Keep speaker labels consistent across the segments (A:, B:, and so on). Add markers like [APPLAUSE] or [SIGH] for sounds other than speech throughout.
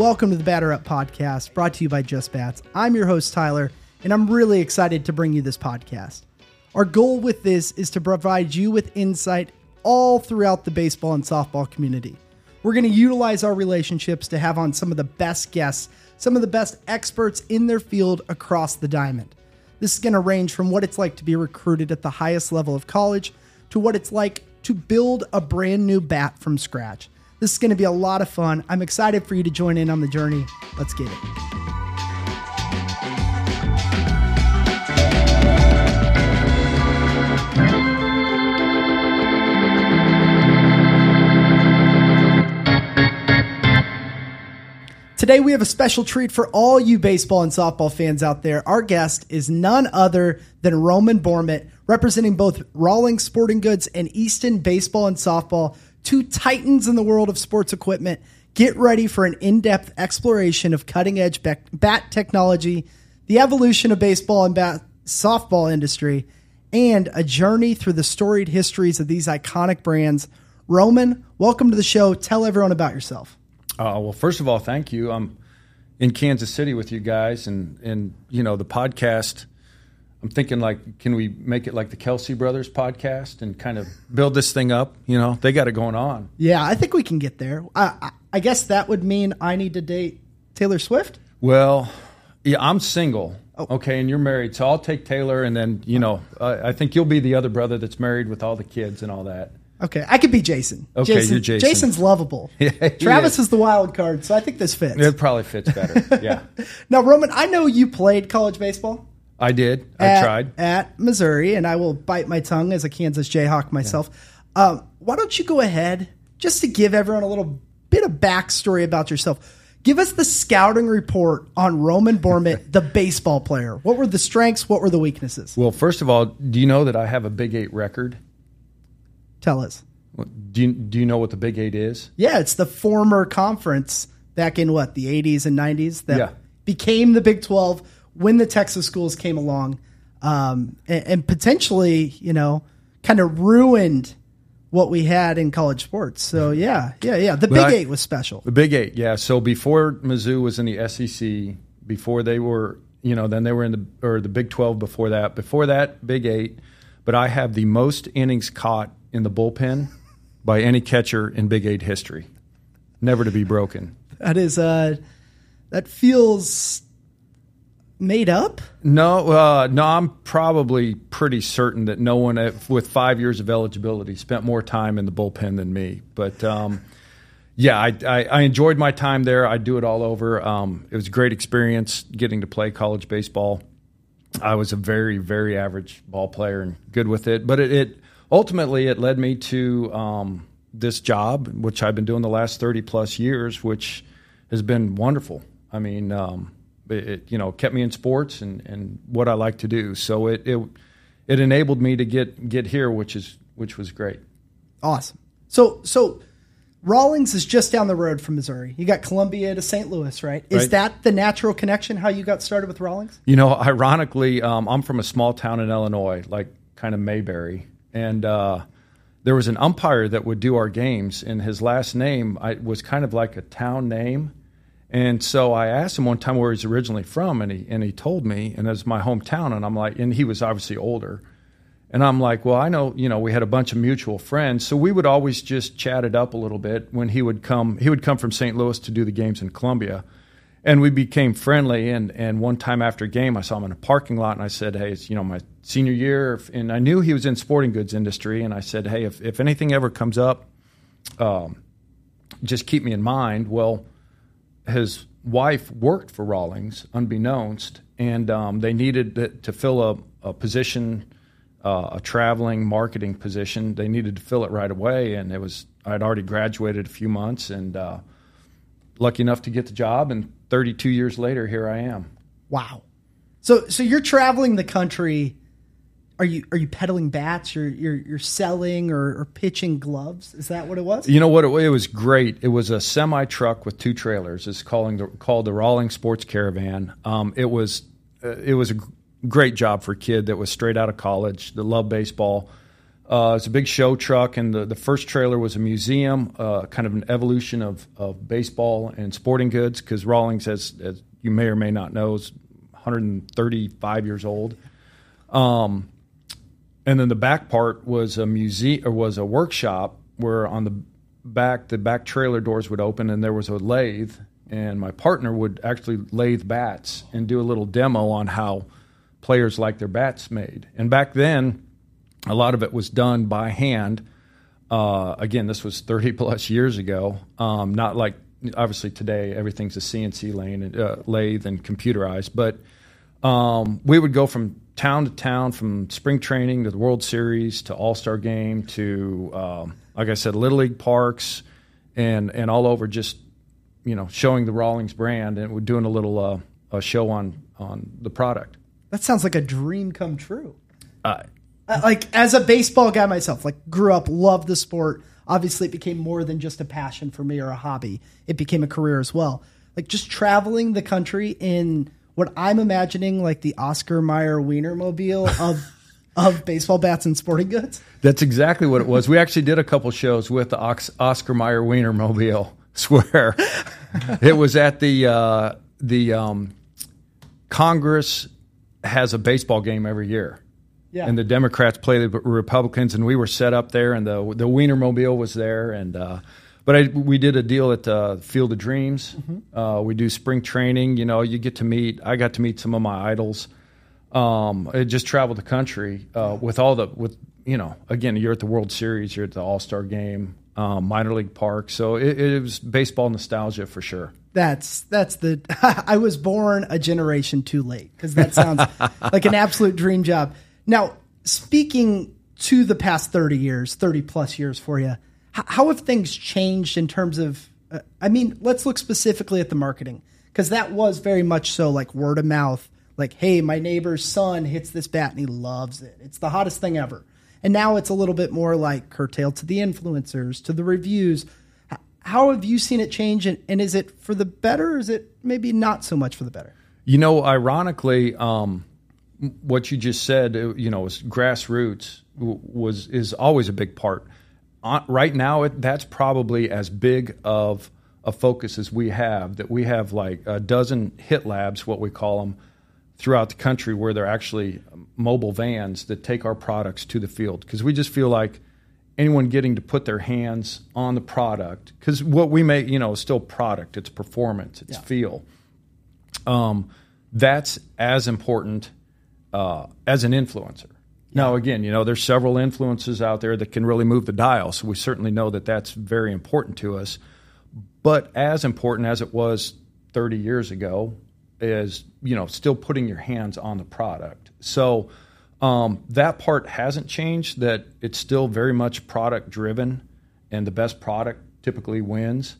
A: welcome to the Batter Up Podcast, brought to you by Just Bats. I'm your host, Tyler, and I'm really excited to bring you this podcast. Our goal with this is to provide you with insight all throughout the baseball and softball community. We're going to utilize our relationships to have on some of the best guests, some of the best experts in their field across the diamond. This is going to range from what it's like to be recruited at the highest level of college to what it's like to build a brand new bat from scratch. This is going to be a lot of fun. I'm excited for you to join in on the journey. Let's get it. Today, we have a special treat for all you baseball and softball fans out there. Our guest is none other than Roman Bormet, representing both Rawlings Sporting Goods and Easton Baseball and Softball, two titans in the world of sports equipment. Get ready for an in depth exploration of cutting edge bat technology, the evolution of baseball and bat softball industry, and a journey through the storied histories of these iconic brands. Roman, welcome to the show. Tell everyone about yourself.
B: Uh, well, first of all, thank you. I'm in Kansas City with you guys, and and you know the podcast. I'm thinking like, can we make it like the Kelce Brothers podcast and kind of build this thing up? You know, they got it going on.
A: Yeah, I think we can get there. I, I guess that would mean I need to date Taylor Swift.
B: Well, yeah, I'm single. Oh. Okay, and you're married, so I'll take Taylor, and then you know, I think you'll be the other brother that's married with all the kids and all that.
A: Okay, I could be Jason.
B: Okay,
A: Jason,
B: you're Jason.
A: Jason's lovable. [LAUGHS] Yeah, Travis is. is. the wild card, so I think this fits.
B: It probably fits better. Yeah. [LAUGHS]
A: now, Roman, I know you played college baseball.
B: I did. I
A: at,
B: tried
A: at Missouri, and I will bite my tongue as a Kansas Jayhawk myself. Yeah. Um, why don't you go ahead, just to give everyone a little bit of backstory about yourself? Give us the scouting report on Roman Bormet, [LAUGHS] the baseball player. What were the strengths? What were the weaknesses?
B: Well, first of all, do you know that I have a Big Eight record?
A: Tell us.
B: Do you, do you know what the Big Eight is?
A: Yeah, it's the former conference back in what, the 80s and 90s that
B: yeah.
A: became the Big 12 when the Texas schools came along um, and, and potentially, you know, kind of ruined what we had in college sports. So yeah, yeah, yeah. The Big I, Eight was special.
B: The Big Eight, yeah. So before Mizzou was in the SEC, before they were, you know, then they were in the or the Big Twelve before that. Before that, Big Eight. But I have the most innings caught in the bullpen by any catcher in Big Eight history, never to be broken.
A: That is, uh, that feels made up.
B: No, uh, no, I'm probably pretty certain that no one with five years of eligibility spent more time in the bullpen than me. But um, yeah, I, I, I, enjoyed my time there. I'd do it all over. Um, it was a great experience getting to play college baseball. I was a very, very average ball player and good with it, but it, it ultimately, it led me to um, this job, which I've been doing the last 30 plus years, which has been wonderful. I mean, um, it, it, you know kept me in sports and, and what I like to do. So it, it it enabled me to get get here, which is which was great.
A: Awesome. So so Rawlings is just down the road from Missouri. You got Columbia to St. Louis, right? Is right. that the natural connection? How you got started with Rawlings?
B: You know, ironically, um, I'm from a small town in Illinois, like kind of Mayberry, and uh, there was an umpire that would do our games, and his last name I, was kind of like a town name. And so I asked him one time where he's originally from, and he and he told me, and it's my hometown, and I'm like, and he was obviously older, and I'm like, well, I know, you know, we had a bunch of mutual friends, so we would always just chat it up a little bit when he would come. He would come from St. Louis to do the games in Columbia, and we became friendly. And and one time after a game, I saw him in a parking lot, and I said, hey, it's you know my senior year, and I knew he was in sporting goods industry, and I said, hey, if if anything ever comes up, um, just keep me in mind. Well, his wife worked for Rawlings, unbeknownst, and um, they needed to fill a, a position. Uh, a traveling marketing position. They needed to fill it right away, and it was I'd already graduated a few months, and uh, lucky enough to get the job. And 32 years later, here I am.
A: Wow. So so you're traveling the country. Are you are you peddling bats? You're you're, you're selling or, or pitching gloves? Is that what it was?
B: You know what? It, it was great. It was a semi truck with two trailers. It's calling the, called the Rawlings Sports Caravan. Um, it was uh, it was a great job for a kid that was straight out of college that loved baseball. Uh, it's a big show truck, and the, the first trailer was a museum, uh, kind of an evolution of, of baseball and sporting goods. Because Rawlings, as, as you may or may not know, is 135 years old. Um, and then the back part was a museum or was a workshop where on the back the back trailer doors would open and there was a lathe and my partner would actually lathe bats and do a little demo on how players like their bats made. And back then, a lot of it was done by hand. Uh, again, this was 30 [LAUGHS] plus years ago. Um, not like obviously today everything's a CNC lane, uh, lathe and computerized, but um, we would go from town to town, from spring training to the World Series to All Star Game to, um, like I said, Little League parks, and and all over, just you know, showing the Rawlings brand, and we're doing a little uh, a show on on the product.
A: That sounds like a dream come true.
B: Uh,
A: like as a baseball guy myself, like grew up, loved the sport. Obviously, it became more than just a passion for me or a hobby. It became a career as well. Like just traveling the country in what I'm imagining like the Oscar Mayer Wienermobile of [LAUGHS] of baseball bats and sporting goods.
B: That's exactly what it was. We actually did a couple shows with the Oscar Mayer Wienermobile. [LAUGHS] Swear, it was at the uh, the um, Congress has a baseball game every year.
A: Yeah.
B: And the Democrats play the Republicans, and we were set up there, and the the Wienermobile was there, and uh, but I, we did a deal at uh, Field of Dreams. Mm-hmm. Uh, we do spring training. You know, you get to meet. I got to meet some of my idols. Um, I just traveled the country uh, with all the with you know. Again, you're at the World Series. You're at the All Star Game, um, minor league park. So it, it was baseball nostalgia for sure.
A: That's that's the. [LAUGHS] I was born a generation too late because that sounds [LAUGHS] like an absolute dream job. Now, speaking to the past thirty years, thirty plus years for you how have things changed in terms of? Uh, I mean, let's look specifically at the marketing because that was very much so like word of mouth. Like, hey, my neighbor's son hits this bat and he loves it. It's the hottest thing ever. And now it's a little bit more like curtailed to the influencers, to the reviews. How have you seen it change? And, and is it for the better? Is it maybe not so much for the better?
B: You know, ironically, um, what you just said, uh, you know, was grassroots was is always a big part right now, it, that's probably as big of a focus as we have. That we have like a dozen hit labs, what we call them, throughout the country, where they're actually mobile vans that take our products to the field. Because we just feel like anyone getting to put their hands on the product, because what we make, you know, is still product. It's performance. It's yeah. feel. Um, that's as important uh, as an influencer. Now, again, you know, there's several influences out there that can really move the dial. So we certainly know that that's very important to us. But as important as it was 30 years ago is, you know, still putting your hands on the product. So um, that part hasn't changed, that it's still very much product driven and the best product typically wins.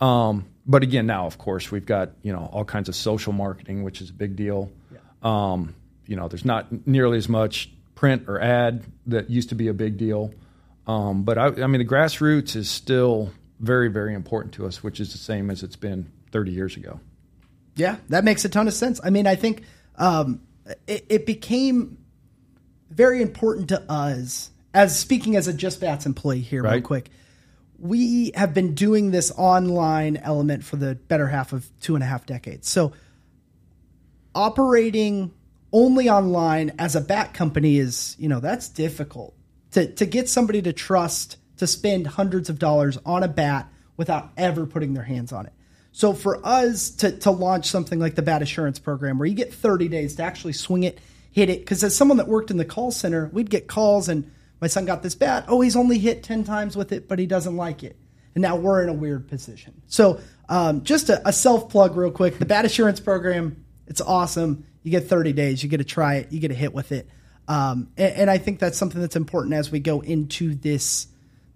B: Um, but again, now, of course, we've got, you know, all kinds of social marketing, which is a big deal. Yeah. Um, you know, there's not nearly as much print or ad that used to be a big deal. Um, but I, I mean, the grassroots is still very, very important to us, which is the same as it's been 30 years ago.
A: Yeah, that makes a ton of sense. I mean, I think um, it, it, became very important to us as speaking as a Just Bats employee here, right. real quick. We have been doing this online element for the better half of two and a half decades. So, operating only online as a bat company is, you know, that's difficult. To, to get somebody to trust to spend hundreds of dollars on a bat without ever putting their hands on it. So for us to, to launch something like the Bat Assurance Program, where you get 30 days to actually swing it, hit it, because as someone that worked in the call center, we'd get calls and my son got this bat. Oh, he's only hit 10 times with it, but he doesn't like it. And now we're in a weird position. So um, just a, a self plug, real quick. The Bat Assurance Program, it's awesome. You get 30 days. You get to try it. You get a hit with it. Um, and, and, I think that's something that's important as we go into this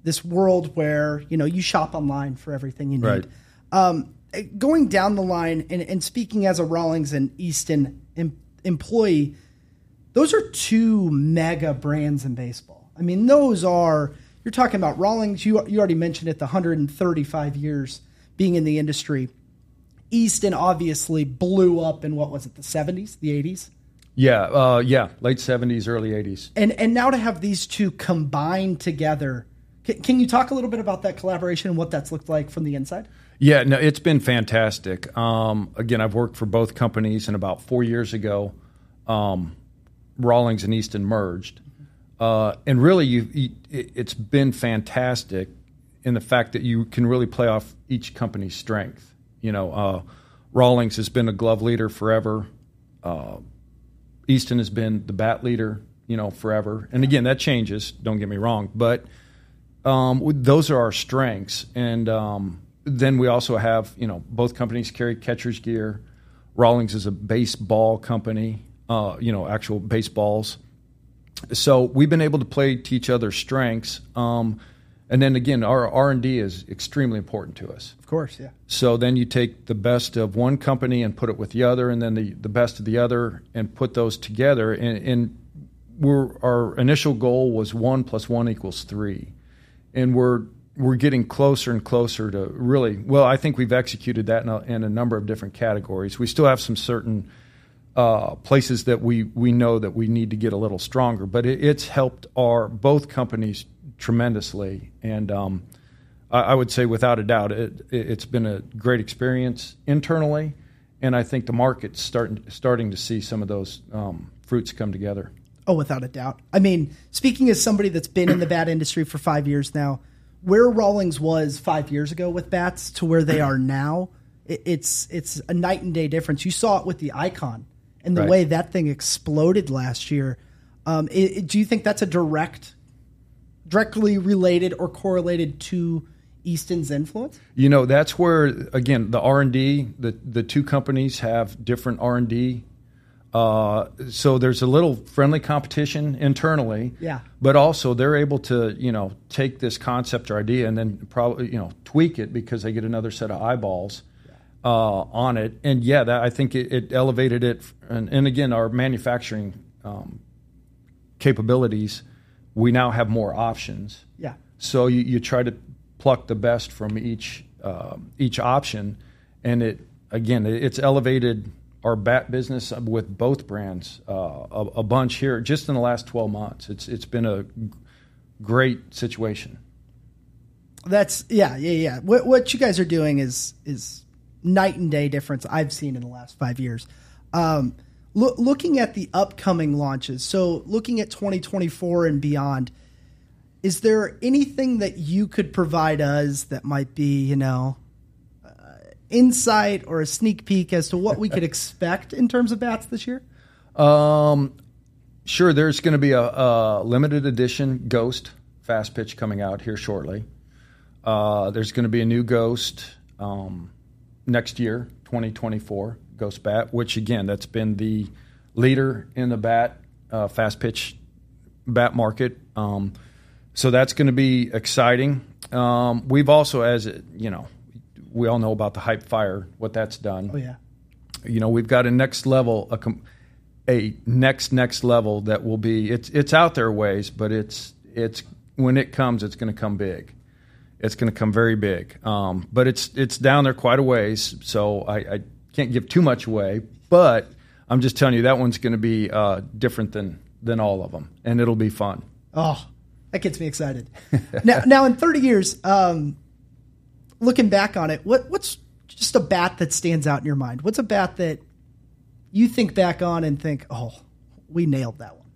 A: this world where you know you shop online for everything you need. Right. Um, going down the line and, and, speaking as a Rawlings and Easton em- employee, those are two mega brands in baseball. I mean, those are you're talking about Rawlings. You you already mentioned it, the 135 years being in the industry. Easton obviously blew up in what was it, the 70s, the 80s?
B: Yeah, uh, yeah, late '70s, early '80s.
A: And and now to have these two combined together, can, can you talk a little bit about that collaboration and what that's looked like from the inside?
B: Yeah, no, it's been fantastic. Um, again, I've worked for both companies, and about four years ago, um, Rawlings and Easton merged, uh, and really, you, you, it's been fantastic in the fact that you can really play off each company's strength. You know, uh, Rawlings has been a glove leader forever. Uh, Easton has been the bat leader, you know, forever. And again, that changes. Don't get me wrong, but um, those are our strengths. And um, then we also have, you know, both companies carry catcher's gear. Rawlings is a baseball company, uh, you know, actual baseballs. So we've been able to play to each other's strengths. Um, and then again, our R and D is extremely important to us.
A: Of course, yeah.
B: So then you take the best of one company and put it with the other, and then the, the best of the other, and put those together. And, and we're, our initial goal was one plus one equals three, and we're we're getting closer and closer to really. Well, I think we've executed that in a, in a number of different categories. We still have some certain uh, places that we we know that we need to get a little stronger, but it, it's helped our both companies tremendously. And um, I, I, would say, without a doubt, it, has been a great experience internally. And I think the market's starting starting to see some of those um, fruits come together.
A: Oh, without a doubt. I mean, speaking as somebody that's been in the bat industry for five years now, where Rawlings was five years ago with bats to where they are now, it, it's it's a night and day difference. You saw it with the Icon and the right. way that thing exploded last year. Um, it, do you think that's a direct directly related or correlated to Easton's influence?
B: You know, that's where again the R and D, the the two companies have different R and D. Uh, so there's a little friendly competition internally.
A: Yeah.
B: But also they're able to you know take this concept or idea and then probably you know tweak it because they get another set of eyeballs. Uh, on it, and yeah, that I think it, it elevated it, and, and, again, our manufacturing um, capabilities we now have more options.
A: Yeah.
B: So you, you try to pluck the best from each uh, each option, and it again it's elevated our bat business with both brands uh, a, a, bunch here just in the last 12 months. It's it's been a great situation.
A: That's yeah yeah yeah. What what you guys are doing is is night and day difference I've seen in the last five years. Um, Lo- looking at the upcoming launches, so looking at 2024 and beyond, is there anything that you could provide us that might be, you know, uh, insight or a sneak peek as to what we could [LAUGHS] expect in terms of bats this year?
B: Um, sure. There's going to be a, a, limited edition Ghost fast pitch coming out here shortly. Uh, there's going to be a new Ghost um, next year, 2024. Ghost Bat, which again, that's been the leader in the bat uh, fast pitch bat market. Um, so that's going to be exciting. Um, we've also, as you know, we all know about the hype fire, what that's done.
A: Oh yeah.
B: You know, we've got a next level, a, a next next level that will be. It's it's out there ways, but it's it's when it comes, it's going to come big. It's going to come very big. Um, but it's it's down there quite a ways. So I, I can't give too much away, but I'm just telling you that one's going to be uh, different than than all of them, and it'll be fun.
A: Oh, that gets me excited. [LAUGHS] now, now in 30 years, um, looking back on it, what what's just a bat that stands out in your mind? What's a bat that you think back on and think, oh, we nailed that one?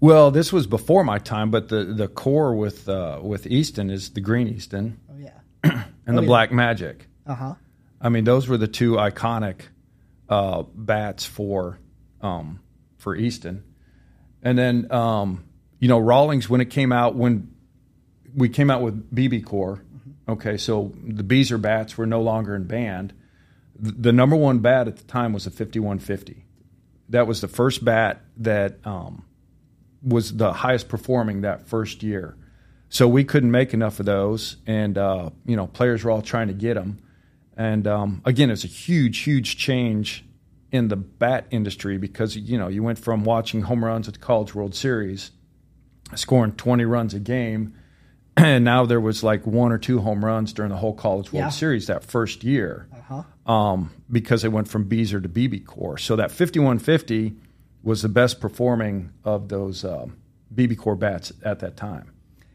B: Well, this was before my time, but the, the core with uh, with Easton is the Green Easton.
A: Oh yeah, [CLEARS THROAT]
B: and oh, the yeah. Black Magic.
A: Uh huh.
B: I mean, those were the two iconic uh, bats for um, for Easton, and then um, you know Rawlings when it came out when we came out with BBCOR. Mm-hmm. Okay, so the BESR bats were no longer in band. The, the number one bat at the time was a 5150. That was the first bat that um, was the highest performing that first year. So we couldn't make enough of those, and uh, you know players were all trying to get them. And um, again, it's a huge, huge change in the bat industry because you know you went from watching home runs at the College World Series, scoring 20 runs a game, [CLEARS THROAT] and now there was like one or two home runs during the whole College World yeah. Series that first year, uh-huh. um, because it went from BESR to BBCOR. So that 5150 was the best performing of those um, BBCOR bats at that time.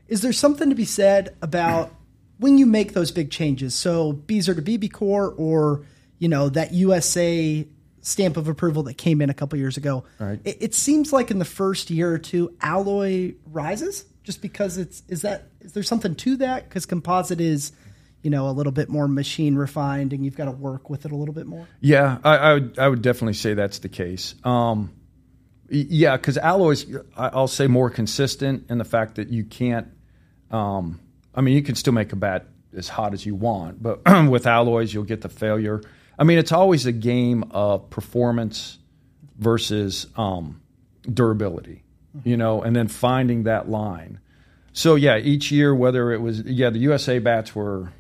A: Is there something to be said about when you make those big changes? So BESR to BBCOR or you know that USA stamp of approval that came in a couple years ago.
B: Right.
A: It, it seems like in the first year or two, alloy rises just because it's is that is there something to that? Because composite is, you know, a little bit more machine refined, and you've got to work with it a little bit more.
B: Yeah, I, I would I would definitely say that's the case. Um, yeah, because alloys, I'll say more consistent in the fact that you can't. Um, I mean, you can still make a bat as hot as you want, but [CLEARS THROAT] with alloys, you'll get the failure. I mean, it's always a game of performance versus um, durability, you know, and then finding that line. So yeah, each year, whether it was yeah, the USA bats were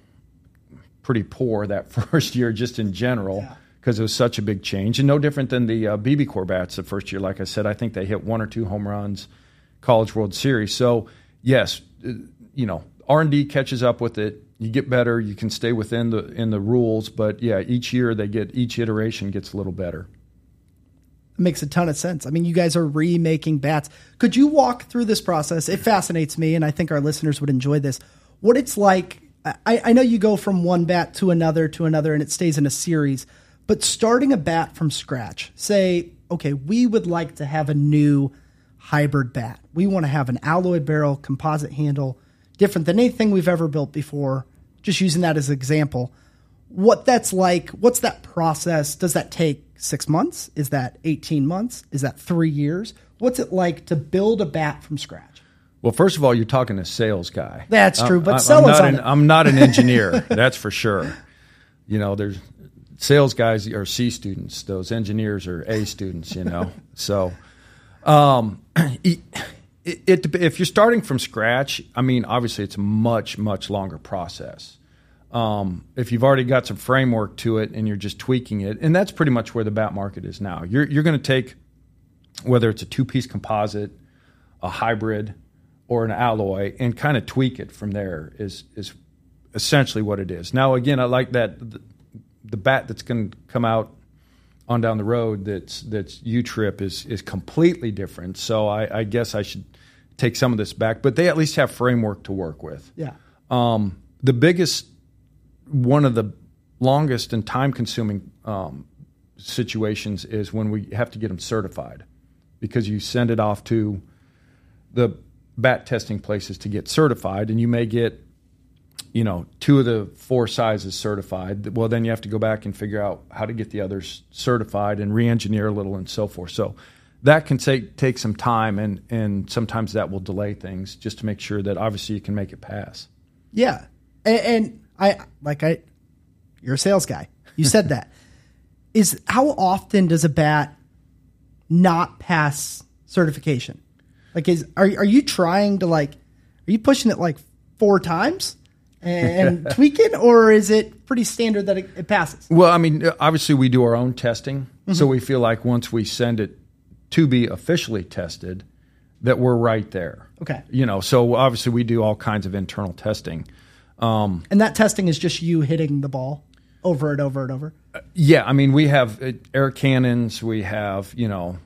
B: pretty poor that [LAUGHS] first year just in general
A: Yeah.
B: because it was such a big change and no different than the uh, BBCOR bats the first year. Like I said, I think they hit one or two home runs, College World Series. So yes, uh, you know R and D catches up with it. You get better. You can stay within the in the rules, but yeah, each year they get each iteration gets a little better.
A: It makes a ton of sense. I mean, you guys are remaking bats. Could you walk through this process? It fascinates me, and I think our listeners would enjoy this. What it's like. I, I know you go from one bat to another to another, and it stays in a series. But starting a bat from scratch, say, okay, we would like to have a new hybrid bat. We want to have an alloy barrel, composite handle, different than anything we've ever built before. Just using that as an example what that's like. What's that process? Does that take six months? Is that 18 months? Is that three years? What's it like to build a bat from scratch?
B: Well, first of all, you're talking to sales guy.
A: That's true, but
B: I'm,
A: sell
B: I'm not an. I'm not an engineer, that's for sure. You know, there's sales guys are C students; those engineers are A students. You know, so um, [CLEARS THROAT] it, it, if you're starting from scratch, I mean, obviously it's a much much longer process. Um, if you've already got some framework to it and you're just tweaking it, and that's pretty much where the bat market is now. You're you're going to take whether it's a two piece composite, a hybrid, or an alloy, and kind of tweak it from there. Is is essentially what it is. Now, again, I like that the, the bat that's going to come out on down the road that's that's U trip is is completely different. So I, I guess I should take some of this back, but they at least have framework to work with.
A: Yeah.
B: Um, the biggest, one of the longest and time consuming um, situations is when we have to get them certified because you send it off to the bat testing places to get certified, and you may get, you know, two of the four sizes certified. Well, then you have to go back and figure out how to get the others certified and re engineer a little and so forth. So that can take take some time, and and sometimes that will delay things just to make sure that obviously you can make it pass.
A: Yeah. And, and I, like I, you're a sales guy. You said that. [LAUGHS] Is how often does a bat not pass certification? Like, is are are you trying to like, are you pushing it like four times and [LAUGHS] tweaking, or is it pretty standard that it, it passes?
B: Well, I mean, obviously we do our own testing, so mm-hmm. we feel like once we send it to be officially tested, that we're right there.
A: Okay.
B: You know, so obviously we do all kinds of internal testing. Um,
A: And that testing is just you hitting the ball over and over and over.
B: yeah, I mean, we have uh, air cannons, we have you know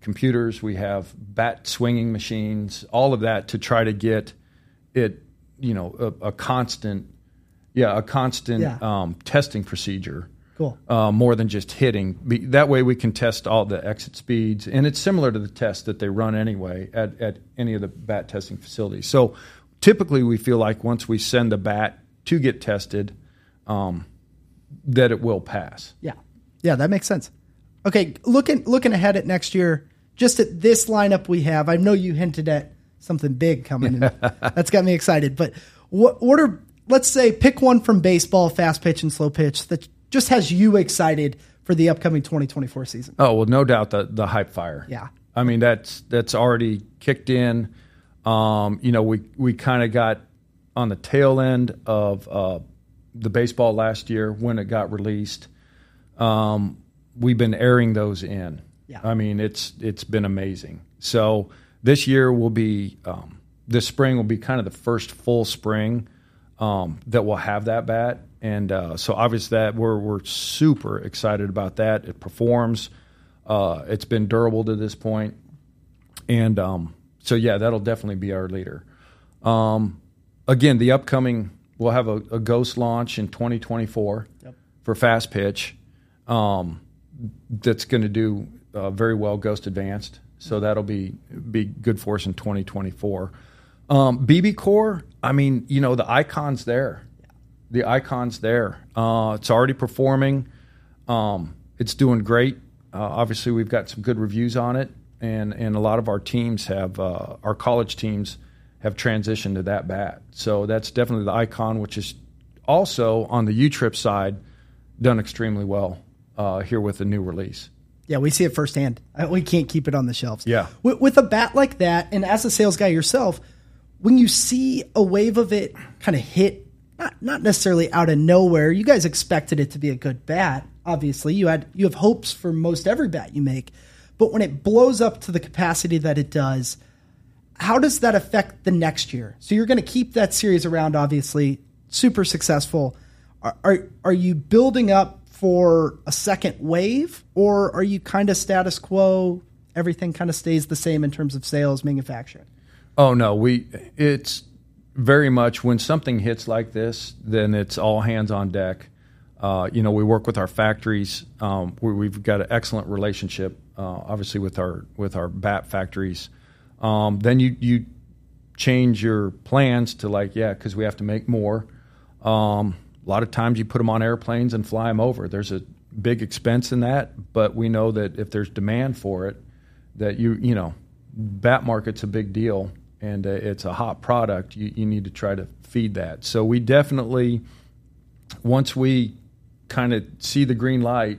B: computers, we have bat swinging machines, all of that to try to get it, you know, a, a constant, yeah, a constant
A: Yeah.
B: Um, testing procedure.
A: Cool.
B: uh, more than just hitting. That way, we can test all the exit speeds, and it's similar to the test that they run anyway at, at any of the bat testing facilities. So, typically, we feel like once we send the bat to get tested, um, that it will pass.
A: Yeah. Yeah, that makes sense. Okay, looking looking ahead at next year, just at this lineup we have, I know you hinted at something big coming. [LAUGHS] that's got me excited. But what what are let's say pick one from baseball, fast pitch and slow pitch that just has you excited for the upcoming 2024 season.
B: Oh well, no doubt the the hype fire.
A: Yeah.
B: I mean that's that's already kicked in. Um, you know, we we kind of got on the tail end of uh, the baseball last year when it got released. Um, we've been airing those in.
A: Yeah.
B: I mean, it's it's been amazing. So this year will be um, this spring will be kind of the first full spring um, that will have that bat, and uh, so obviously that we're we're super excited about that. It performs. Uh, it's been durable to this point, and um, so yeah, that'll definitely be our leader. Um, again, the upcoming we'll have a, a ghost launch in 2024
A: Yep.
B: for fast pitch. Um, that's going to do uh, very well Ghost Advanced, so that'll be be good for us in 2024. Um, BBCOR, I mean, you know, the icon's there. The icon's there. Uh, it's already performing. Um, it's doing great. Uh, obviously, we've got some good reviews on it, and and a lot of our teams have uh, our college teams have transitioned to that bat. So that's definitely the icon, which is also on the U Trip side done extremely well uh, here with the new release.
A: Yeah, we see it firsthand. We can't keep it on the shelves.
B: Yeah.
A: With, with a bat like that, and as a sales guy yourself, when you see a wave of it kind of hit, not not necessarily out of nowhere, you guys expected it to be a good bat. Obviously, you had you have hopes for most every bat you make, but when it blows up to the capacity that it does, how does that affect the next year? So you're going to keep that series around, obviously, super successful. Are, are are you building up for a second wave, or are you kind of status quo? Everything kind of stays the same in terms of sales, manufacturing.
B: Oh no, we it's very much when something hits like this, then it's all hands on deck. Uh, you know, we work with our factories. Um, we, we've got an excellent relationship, uh, obviously with our with our bat factories. Um, then you you change your plans to like, yeah, because we have to make more. Um, a lot of times you put them on airplanes and fly them over. There's a big expense in that, but we know that if there's demand for it, that you you know, bat market's a big deal and uh, it's a hot product. You, you need to try to feed that. So we definitely, once we kind of see the green light,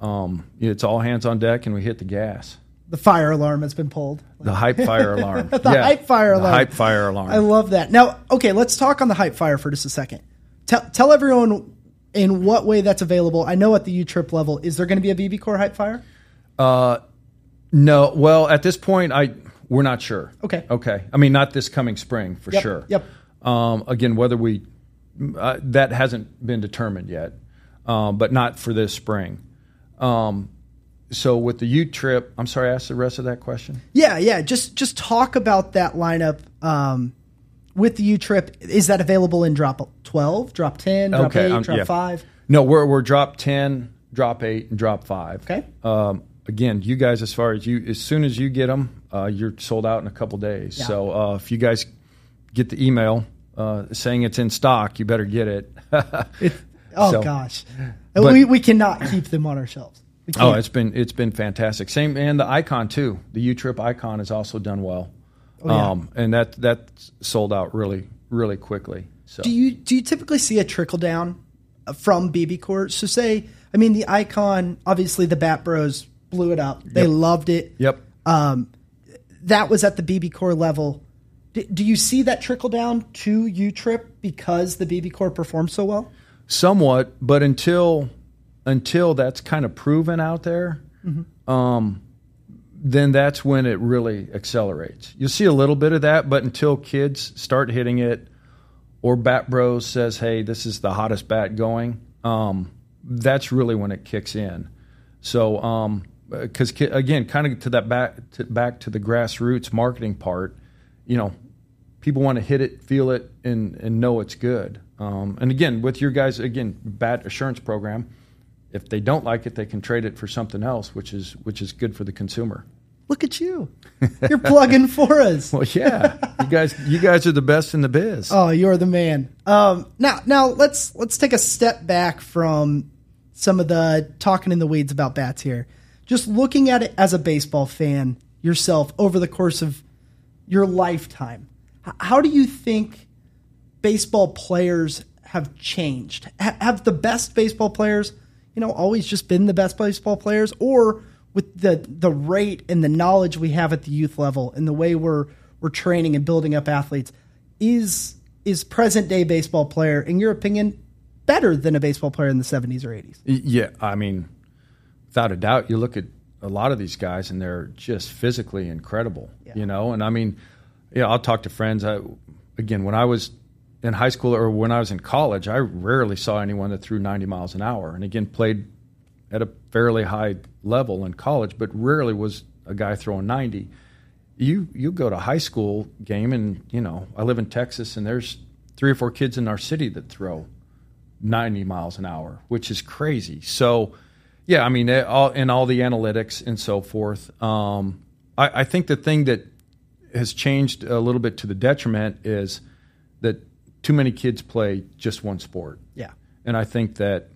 B: um, it's all hands on deck and we hit the gas.
A: The fire alarm has been pulled.
B: The hype fire alarm. [LAUGHS]
A: The hype fire
B: the
A: alarm.
B: hype fire alarm.
A: I love that. Now, okay, let's talk on the hype fire for just a second. Tell tell everyone in what way that's available. I know at the U trip level, is there going to be a BBCOR hype fire?
B: Uh, no. Well, at this point, I we're not sure.
A: Okay.
B: Okay. I mean, not this coming spring for
A: Yep,
B: sure.
A: yep.
B: Um, again, whether we uh, that hasn't been determined yet, um, but not for this spring. Um, so with the U trip, I'm sorry, ask the rest of that question.
A: Yeah, yeah. Just just talk about that lineup um, with the U trip. Is that available in drop twelve, drop ten, drop
B: Okay,
A: eight,
B: um,
A: drop
B: yeah.
A: five?
B: No, we're we're drop ten, drop eight, and drop five.
A: Okay.
B: Um, again, you guys, as far as you, as soon as you get them, uh, you're sold out in a couple days.
A: Yeah.
B: So uh, if you guys get the email uh, saying it's in stock, you better get it. [LAUGHS]
A: Oh
B: So-
A: gosh,
B: but-
A: we we cannot keep them on our shelves.
B: Oh, it's been it's been fantastic. Same and the icon too. The U Trip icon has also done well,
A: Oh, yeah.
B: um, and that that sold out really really quickly. So
A: Do you do you typically see a trickle down from BBCOR? So say, I mean, the icon. Obviously, the Bat Bros blew it up. They
B: Yep.
A: loved it.
B: yep.
A: Um, that was at the BBCOR level. D- do you see that trickle down to U Trip because the BBCOR performed so well?
B: somewhat but until until that's kind of proven out there um, then that's when it really accelerates you'll see a little bit of that but until kids start hitting it or bat bros says hey this is the hottest bat going um, that's really when it kicks in so um because again kind of to that back to, back to the grassroots marketing part you know people want to hit it, feel it, and and know it's good. Um, and again, with your guys, again, bat assurance program, if they don't like it, they can trade it for something else, which is which is good for the consumer.
A: Look at you. You're plugging [LAUGHS] for us.
B: Well, yeah, you guys, you guys are the best in the biz.
A: Oh, you're the man. Um, now, now let's let's take a step back from some of the talking in the weeds about bats here. Just looking at it as a baseball fan yourself over the course of your lifetime, how do you think baseball players have changed? Ha- have the best baseball players, you know, always just been the best baseball players, or with the the rate and the knowledge we have at the youth level and the way we're we're training and building up athletes, is is present day baseball player, in your opinion, better than a baseball player in the seventies or eighties?
B: Yeah, I mean, without a doubt, you look at a lot of these guys and they're just physically incredible,
A: Yeah.
B: you know. And I mean, yeah, I'll talk to friends. I, again, when I was in high school or when I was in college, I rarely saw anyone that threw 90 miles an hour. And again, played at a fairly high level in college, but rarely was a guy throwing 90. You you go to a high school game, and you know I live in Texas, and there's three or four kids in our city that throw 90 miles an hour, which is crazy. So, yeah, I mean, all, and all the analytics and so forth. Um, I, I think the thing that has changed a little bit to the detriment is that too many kids play just one sport.
A: Yeah.
B: And I think that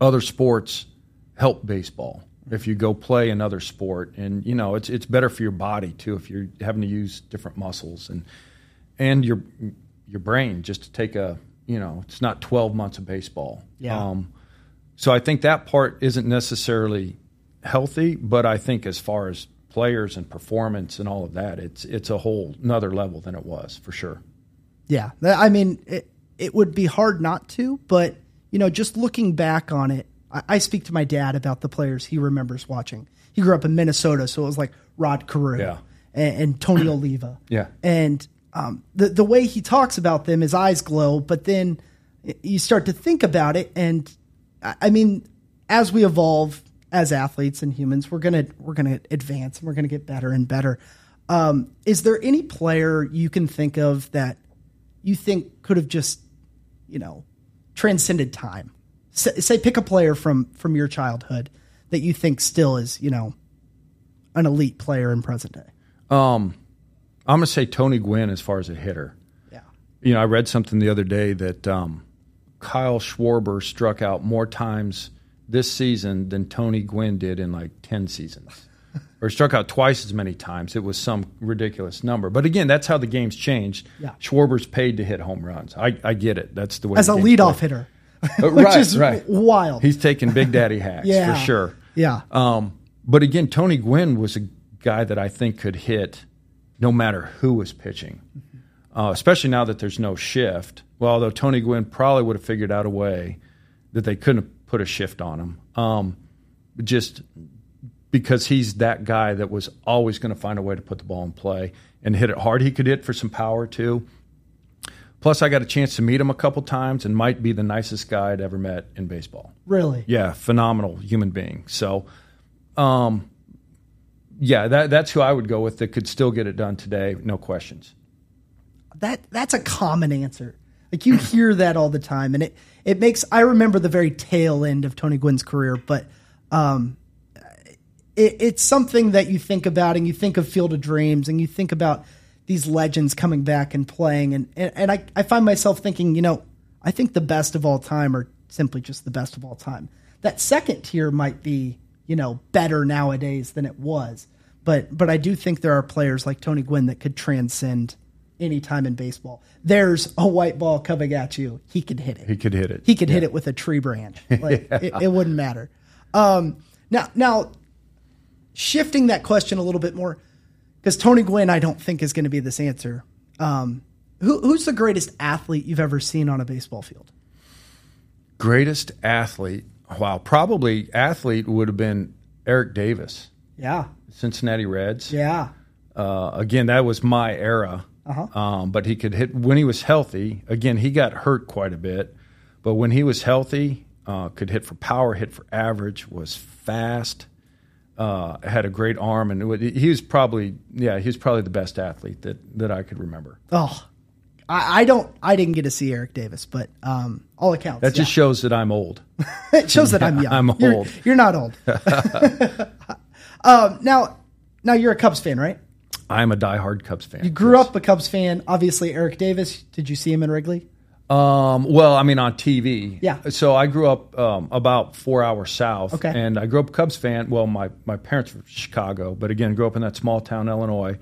B: other sports help baseball. If you go play another sport, and you know it's it's better for your body too if you're having to use different muscles and and your your brain just to take a you know it's not 12 months of baseball.
A: Yeah.
B: Um, so I think that part isn't necessarily healthy, but I think as far as players and performance and all of that, it's it's a whole another level than it was for sure.
A: Yeah, I mean, it, it would be hard not to, but you know, just looking back on it, I, I, speak to my dad about the players he remembers watching. He grew up in Minnesota, so it was like Rod Carew
B: yeah.
A: and, and, Tony Oliva. [CLEARS THROAT]
B: Yeah,
A: and um, the the way he talks about them, his eyes glow, but then you start to think about it, and I mean, as we evolve as athletes and humans, we're gonna we're gonna advance and we're gonna get better and better. Um, is there any player you can think of that you think could have just, you know, transcended time? Say, say pick a player from from your childhood that you think still is, you know, an elite player in present day.
B: Um, I'm gonna say Tony Gwynn as far as a hitter.
A: Yeah.
B: You know, I read something the other day that um, Kyle Schwarber struck out more times this season than Tony Gwynn did in like ten seasons [LAUGHS] or struck out twice as many times. It was some ridiculous number. But again, that's how the game's changed.
A: Yeah.
B: Schwarber's paid to hit home runs. I, I get it. That's the way.
A: As
B: the
A: a leadoff hitter, [LAUGHS]
B: Uh, [LAUGHS]
A: which
B: right,
A: is
B: right.
A: wild.
B: He's taking Big Daddy hacks
A: Yeah.
B: for sure.
A: yeah.
B: Um, but again, Tony Gwynn was a guy that I think could hit no matter who was pitching, uh, especially now that there's no shift. Well, although Tony Gwynn probably would have figured out a way that they couldn't have put a shift on him. Um, just because he's that guy that was always going to find a way to put the ball in play and hit it hard. He could hit for some power too. Plus, I got a chance to meet him a couple times and might be the nicest guy I'd ever met in baseball.
A: really.
B: Yeah, phenomenal human being. So, um, yeah, that, that's who I would go with that could still get it done today, no questions.
A: that that's a common answer. Like you [CLEARS THROAT] hear that all the time, and it it makes. I remember the very tail end of Tony Gwynn's career, but um, it, it's something that you think about, and you think of Field of Dreams, and you think about these legends coming back and playing, and and, and I I find myself thinking, you know, I think the best of all time are simply just the best of all time. That second tier might be, you know, better nowadays than it was. But but I do think there are players like Tony Gwynn that could transcend any time in baseball. There's a white ball coming at you. He could hit it.
B: He could hit it.
A: He could hit it with a tree branch. [LAUGHS] Like it, it wouldn't matter. Um, now, now, shifting that question a little bit more, because Tony Gwynn, I don't think is going to be this answer. Um, who, who's the greatest athlete you've ever seen on a baseball field?
B: Greatest athlete. Wow, probably athlete would have been Eric Davis,
A: Yeah,
B: Cincinnati Reds.
A: yeah,
B: Uh, again, that was my era.
A: Uh-huh.
B: Um, but he could hit when he was healthy. Again, he got hurt quite a bit, but when he was healthy, uh, could hit for power, hit for average, was fast, uh, had a great arm, and he was probably yeah he was probably the best athlete that that I could remember.
A: Oh, I, I don't. I didn't get to see Eric Davis, but um, all accounts.
B: That just shows that I'm old. [LAUGHS]
A: it shows that I'm [LAUGHS] young.
B: I'm
A: You're-
B: old.
A: You're, not old. [LAUGHS] um, now, now you're a Cubs fan, right?
B: I'm a diehard Cubs fan.
A: You grew up a Cubs fan. Obviously, Eric Davis. Did you see him in Wrigley?
B: Um, well, I mean, on TV.
A: Yeah.
B: So I grew up um, about four hours south.
A: Okay.
B: And I grew up a Cubs fan. Well, my, my parents were from Chicago, but again, grew up in that small town, Illinois.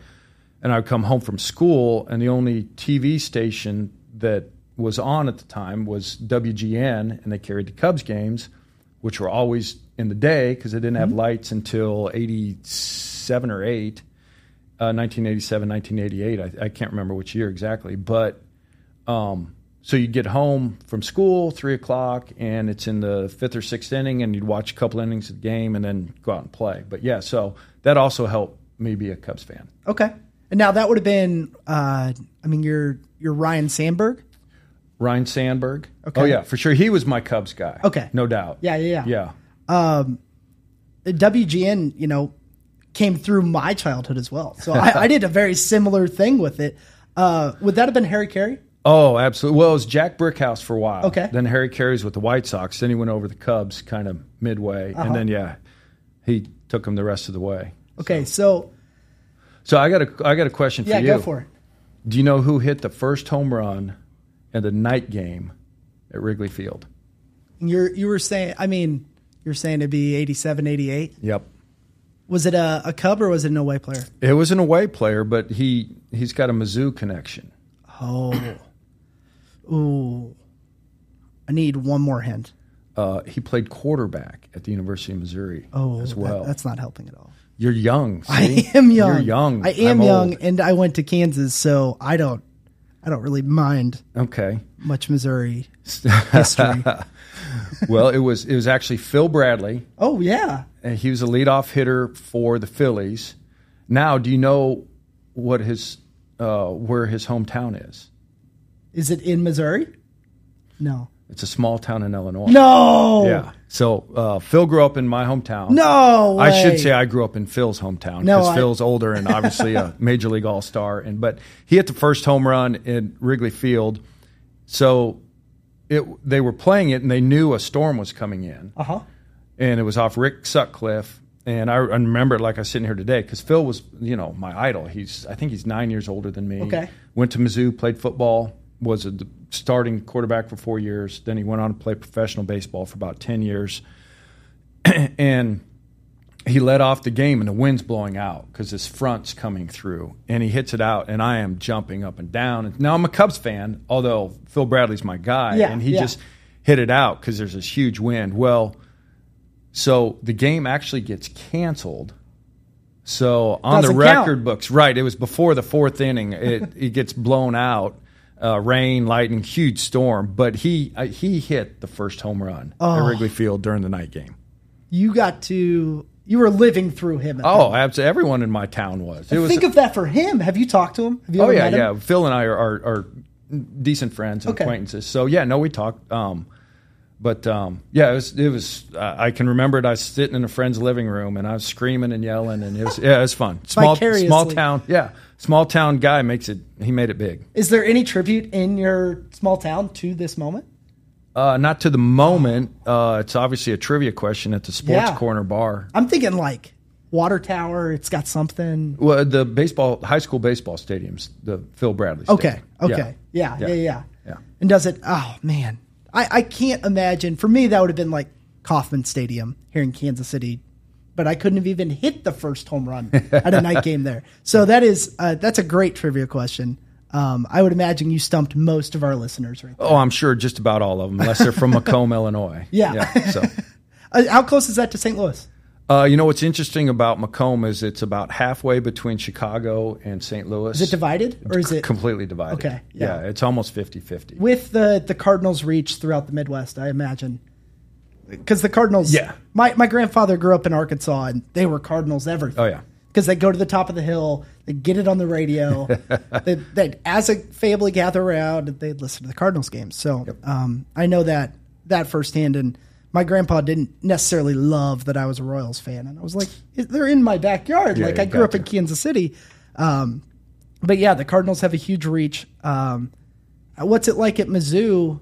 B: And I'd come home from school, and the only TV station that was on at the time was WGN, and they carried the Cubs games, which were always in the day because they didn't have lights until 87 or 8. Uh, 1987, 1988. I, I can't remember which year exactly, but um, so you'd get home from school three o'clock, and it's in the fifth or sixth inning, and you'd watch a couple innings of the game, and then go out and play. But yeah, so that also helped me be a Cubs fan.
A: Okay. And now that would have been. Uh, I mean, you're you're Ryne Sandberg.
B: Ryne Sandberg.
A: Okay.
B: Oh yeah, for sure. He was my Cubs guy.
A: Okay.
B: no doubt.
A: Yeah, yeah, yeah.
B: Yeah.
A: Um, WGN, you know, came through my childhood as well. So I, I [LAUGHS] did a very similar thing with it. Uh, would that have been Harry Caray?
B: Oh, absolutely. Well, it was Jack Brickhouse for a while.
A: Okay.
B: Then Harry Caray's with the White Sox. Then he went over the Cubs kind of midway.
A: Uh-huh.
B: And then, yeah, he took him the rest of the way.
A: Okay, so
B: So I got a, I got a question for
A: yeah,
B: you.
A: Yeah, go for it.
B: Do you know who hit the first home run in the night game at Wrigley Field?
A: You're you were saying, I mean, you're saying it'd be 87, 88.
B: Yep.
A: Was it a, a Cub or was it an away player?
B: It was an away player, but he he's got a Mizzou connection.
A: Oh, ooh, I need one more hint.
B: Uh, he played quarterback at the University of Missouri
A: Oh,
B: as
A: that- that's not helping at all.
B: You're young.
A: I am young.
B: You're young.
A: I am
B: I'm
A: young,
B: old.
A: and I went to Kansas, so I don't, I don't really mind
B: Okay.
A: much Missouri [LAUGHS] history.
B: well, it was it was actually Phil Bradley.
A: oh yeah,
B: And he was a leadoff hitter for the Phillies. Now, do you know what his uh, where his hometown is?
A: is it in Missouri? No,
B: It's a small town in Illinois.
A: no,
B: Yeah. So uh, Phil grew up in my hometown.
A: no.
B: I should say I grew up in Phil's hometown
A: No,
B: because
A: I-
B: Phil's older and obviously a [LAUGHS] major league all star. And but he hit the first home run in Wrigley Field, so it they were playing it and they knew a storm was coming in,
A: Uh huh.
B: and it was off Rick Sutcliffe. And I, I remember it like I was sitting here today because Phil was you know my idol. He's I think he's nine years older than me.
A: Okay.
B: Went to Mizzou, played football, was a starting quarterback for four years. Then he went on to play professional baseball for about ten years [CLEARS THROAT] and he led off the game and the wind's blowing out because his front's coming through and he hits it out and I am jumping up and down. And now I'm a Cubs fan, although Phil Bradley's my guy,
A: Yeah,
B: and he
A: yeah.
B: just hit it out because there's this huge wind. Well, so the game actually gets canceled. So on the
A: Doesn't count.
B: record books, right? It was before the fourth inning. It it gets blown out. Uh, rain, lightning, huge storm. But he uh, he hit the first home run
A: Oh.
B: at Wrigley Field during the night game.
A: You got to. You were living through him. At
B: Oh, absolutely. Everyone in my town was.
A: Think of that for him. Have you talked to him? Have you
B: oh yeah,
A: him?
B: yeah. Phil and I are, are, are decent friends and
A: Okay.
B: acquaintances. So yeah, no, we talked. Um, but um, yeah, it was. It was. Uh, I can remember it. I was sitting in a friend's living room and I was screaming and yelling, and it was. Yeah, it was fun. Small, small town. Yeah, small town guy makes it. He made it big.
A: Is there any tribute in your small town to this moment?
B: Uh, not to the moment. Uh, it's obviously a trivia question at the Sports
A: Yeah.
B: Corner bar.
A: I'm thinking like water tower. It's got something.
B: Well, the baseball, high school baseball stadiums, the Phil Bradley.
A: Okay.
B: Stadium.
A: Okay. Yeah. Yeah.
B: Yeah.
A: Yeah.
B: Yeah.
A: And does it? Oh man, I I can't imagine. For me, that would have been like Kauffman Stadium here in Kansas City, but I couldn't have even hit the first home run at a night [LAUGHS] game there. So that is uh, that's a great trivia question. Um, I would imagine you stumped most of our listeners right there.
B: Oh, I'm sure just about all of them, unless they're from [LAUGHS] Macomb, Illinois.
A: Yeah.
B: so, [LAUGHS]
A: Uh, how close is that to St. Louis?
B: Uh, you know what's interesting about Macomb is it's about halfway between Chicago and St. Louis.
A: Is it divided or is it
B: completely divided?
A: Okay, yeah.
B: it's almost 50-50.
A: with the the Cardinals' reach throughout the Midwest? I imagine because the Cardinals.
B: Yeah.
A: My my grandfather grew up in Arkansas and they were Cardinals everything.
B: Oh yeah.
A: because they go to the top of the hill, they get it on the radio. [LAUGHS] they, they, as a family gather around, and they'd listen to the Cardinals games. So um, I know that that firsthand. And my grandpa didn't necessarily love that I was a Royals fan, and I was like, they're in my backyard.
B: Yeah,
A: like I grew up in. Kansas City. Um, but yeah, the Cardinals have a huge reach. Um, what's it like at Mizzou?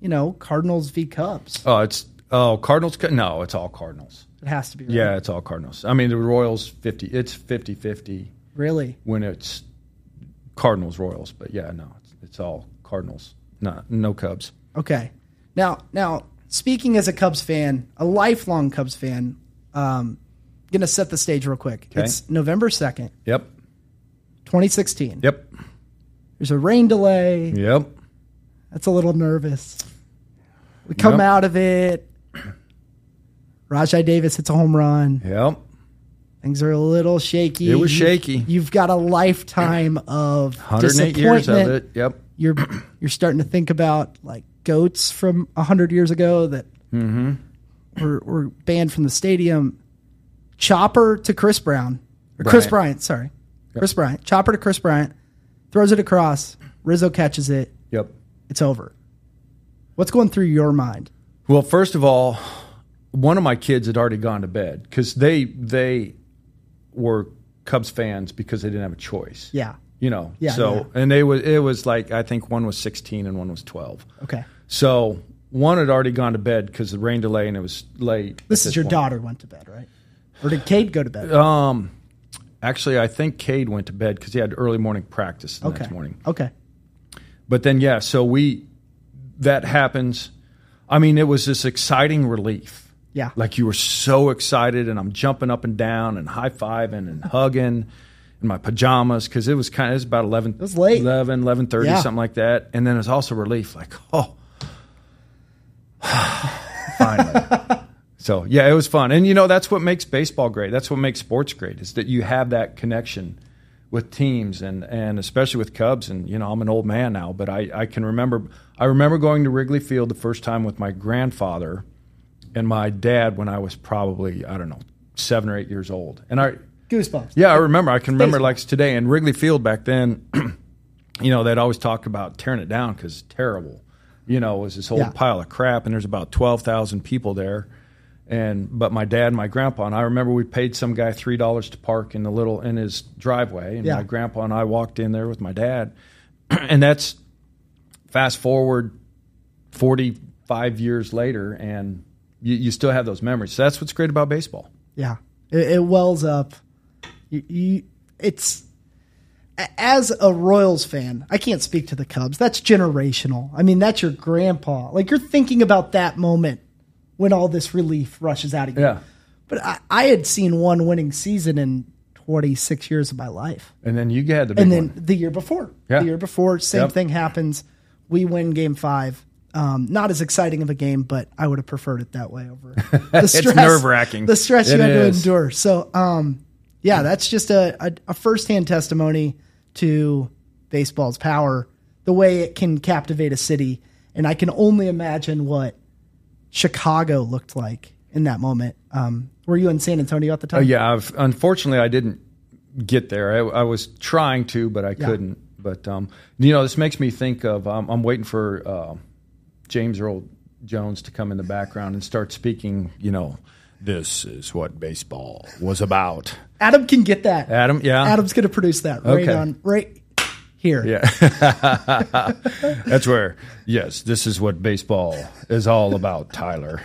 A: You know, Cardinals v Cubs.
B: Oh, it's oh Cardinals. No, it's all Cardinals.
A: It has to be. Right?
B: Yeah, it's all Cardinals. I mean, the Royals 50. It's 50-50
A: really.
B: when it's Cardinals Royals, but yeah, no, it's, it's all Cardinals. No, no Cubs.
A: Okay. Now, now speaking as a Cubs fan, a lifelong Cubs fan, um, gonna set the stage real quick.
B: Okay.
A: It's November second,
B: Yep.
A: twenty sixteen.
B: Yep.
A: There's a rain delay.
B: Yep.
A: That's a little nervous. We come
B: Yep.
A: out of it. Rajai Davis hits a home run.
B: Yep.
A: Things are a little shaky.
B: It was
A: You've-
B: shaky.
A: You've got a lifetime of
B: 108 years of
A: disappointment.
B: it. Yep.
A: You're you're starting to think about like goats from hundred years ago that
B: Mm-hmm.
A: were, were banned from the stadium. Chopper to Chris Brown or Kris
B: Bryant.
A: Bryant. Sorry, Kris Bryant. Chopper to Kris Bryant. Throws it across. Rizzo catches it.
B: Yep.
A: It's over. What's going through your mind?
B: Well, first of all, one of my kids had already gone to bed because they they were Cubs fans because they didn't have a choice.
A: Yeah.
B: You know.
A: Yeah,
B: So
A: yeah.
B: and they was it was like I think one was 16 and one was 12.
A: Okay.
B: So one had already gone to bed because the rain delay and it was late.
A: This is your
B: point.
A: daughter went to bed, right? Or did Cade go to bed?
B: Um, actually, I think Cade went to bed because he had early morning practice the
A: okay.
B: next morning.
A: Okay.
B: But then, yeah, so we that happens. I mean, it was this exciting relief.
A: Yeah.
B: Like you were so excited, and I'm jumping up and down and high fiving and hugging in my pajamas because it was kind of it was about 11, it
A: was late.
B: 11, 11.30,
A: Yeah.
B: something like that. And then it was also relief, like, oh, [SIGHS] finally. so, yeah, it was fun. And, you know, that's what makes baseball great. That's what makes sports great is that you have that connection with teams and, and especially with Cubs. And, you know, I'm an old man now, but I, I can remember, I remember going to Wrigley Field the first time with my grandfather and my dad when I was probably, I don't know, seven or eight years old. And I,
A: Goosebumps.
B: yeah, I remember. I can remember like today. And Wrigley Field back then, [CLEARS THROAT] you know, they'd always talk about tearing it down because it's terrible. You know, it was this whole
A: Yeah.
B: pile of crap, and there's about twelve thousand people there. And but my dad and my grandpa and I remember we paid some guy three dollars to park in the little in his driveway, and
A: Yeah.
B: my grandpa and I walked in there with my dad, [CLEARS THROAT] and that's fast forward forty five years later, and you, you still have those memories. So that's what's great about baseball.
A: Yeah, it, it wells up. You, you, it's as a Royals fan, I can't speak to the Cubs. That's generational. I mean, that's your grandpa. Like you're thinking about that moment when all this relief rushes out of you.
B: Yeah.
A: But I, I had seen one winning season in 26 years of my life,
B: And then you had the big
A: and then
B: one.
A: the year before,
B: Yeah.
A: the year before, same
B: Yep.
A: thing happens. We win Game Five. Um, not as exciting of a game, but I would have preferred it that way over [LAUGHS] the
B: It's
A: stress.
B: nerve-wracking.
A: The stress you
B: It
A: had to endure. So, um, yeah, that's just a, a, a firsthand testimony to baseball's power, the way it can captivate a city. And I can only imagine what Chicago looked like in that moment. Um, were you in San Antonio at the time?
B: Oh yeah, I've, unfortunately I didn't get there. I, I was trying to, but I
A: Yeah.
B: couldn't. But um, you know, this makes me think of. Um, I'm waiting for uh, James Earl Jones to come in the background and start speaking. You know, this is what baseball was about.
A: Adam can get that.
B: Adam, yeah,
A: Adam's going to produce that right
B: Okay.
A: on, right here.
B: yeah. [LAUGHS] That's where. Yes, this is what baseball is all about, Tyler.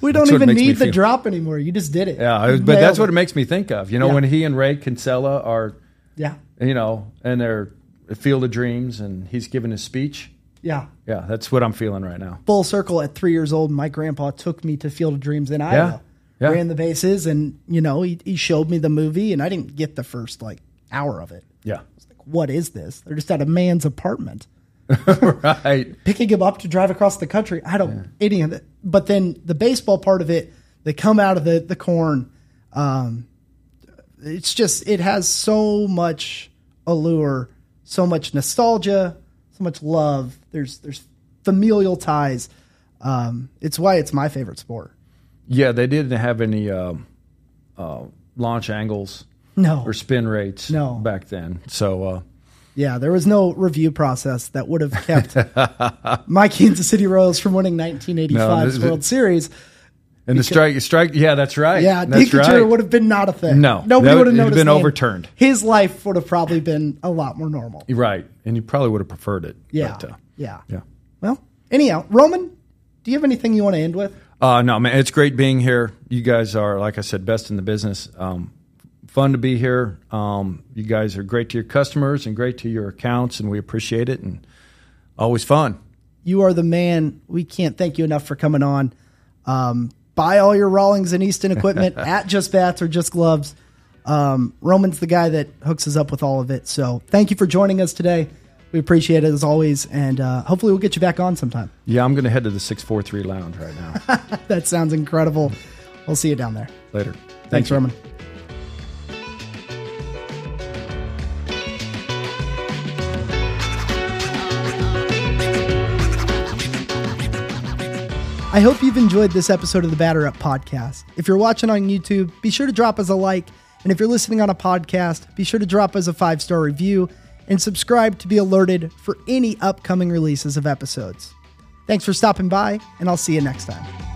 A: We don't
B: That's
A: even need the
B: feel-
A: drop anymore. You just did it.
B: Yeah,
A: You
B: but that's what it makes me think of. You know,
A: Yeah.
B: when he and Ray Kinsella are
A: Yeah.
B: you know, and they're Field of Dreams, and he's giving his speech.
A: Yeah.
B: Yeah, that's what I'm feeling right now.
A: full circle at three years old, my grandpa took me to Field of Dreams in Iowa.
B: Yeah.
A: Ran the bases and, you know, he, he showed me the movie and I didn't get the first like hour of it.
B: Yeah,
A: Like, what is this? They're just at a man's apartment. [LAUGHS]
B: right.
A: Picking him up to drive across the country. I don't any of it. But then the baseball part of it, they come out of the, the corn. Um, it's just it has so much allure, so much nostalgia, so much love. There's there's familial ties. Um, it's why it's my favorite sport.
B: Yeah, they didn't have any um, uh, launch angles
A: No,
B: or spin rates
A: No.
B: back then. So uh,
A: yeah, there was no review process that would have kept [LAUGHS] my Kansas City Royals from winning 1985's
B: No,
A: World Series.
B: and the strike, strike. Yeah, that's right.
A: Yeah,
B: that's right.
A: would have been not a thing.
B: No,
A: nobody would have known
B: been overturned.
A: His life would have probably been a lot more normal.
B: right, and you probably would have preferred it.
A: Yeah,
B: but, uh,
A: yeah,
B: yeah.
A: Well, anyhow, Roman, do you have anything you want to end with?
B: Uh, no, man, it's great being here. You guys are, like I said, best in the business. Um, fun to be here. Um, you guys are great to your customers and great to your accounts, and we appreciate it. And always fun.
A: You are the man. We can't thank you enough for coming on. Um, buy all your Rawlings and Easton equipment [LAUGHS] at Just Bats or Just Gloves. Um, Roman's the guy that hooks us up with all of it. So thank you for joining us today. We appreciate it as always, and uh, hopefully we'll get you back on sometime.
B: Yeah, I'm going to head to the six four three lounge right now. [LAUGHS]
A: That sounds incredible. We'll see you down there.
B: Later.
A: Thanks,
B: Thank.
A: Roman. I hope you've enjoyed this episode of the Batter Up podcast. If you're watching on YouTube, be sure to drop us a like. And if you're listening on a podcast, be sure to drop us a five star review and subscribe to be alerted for any upcoming releases of episodes. Thanks for stopping by, and I'll see you next time.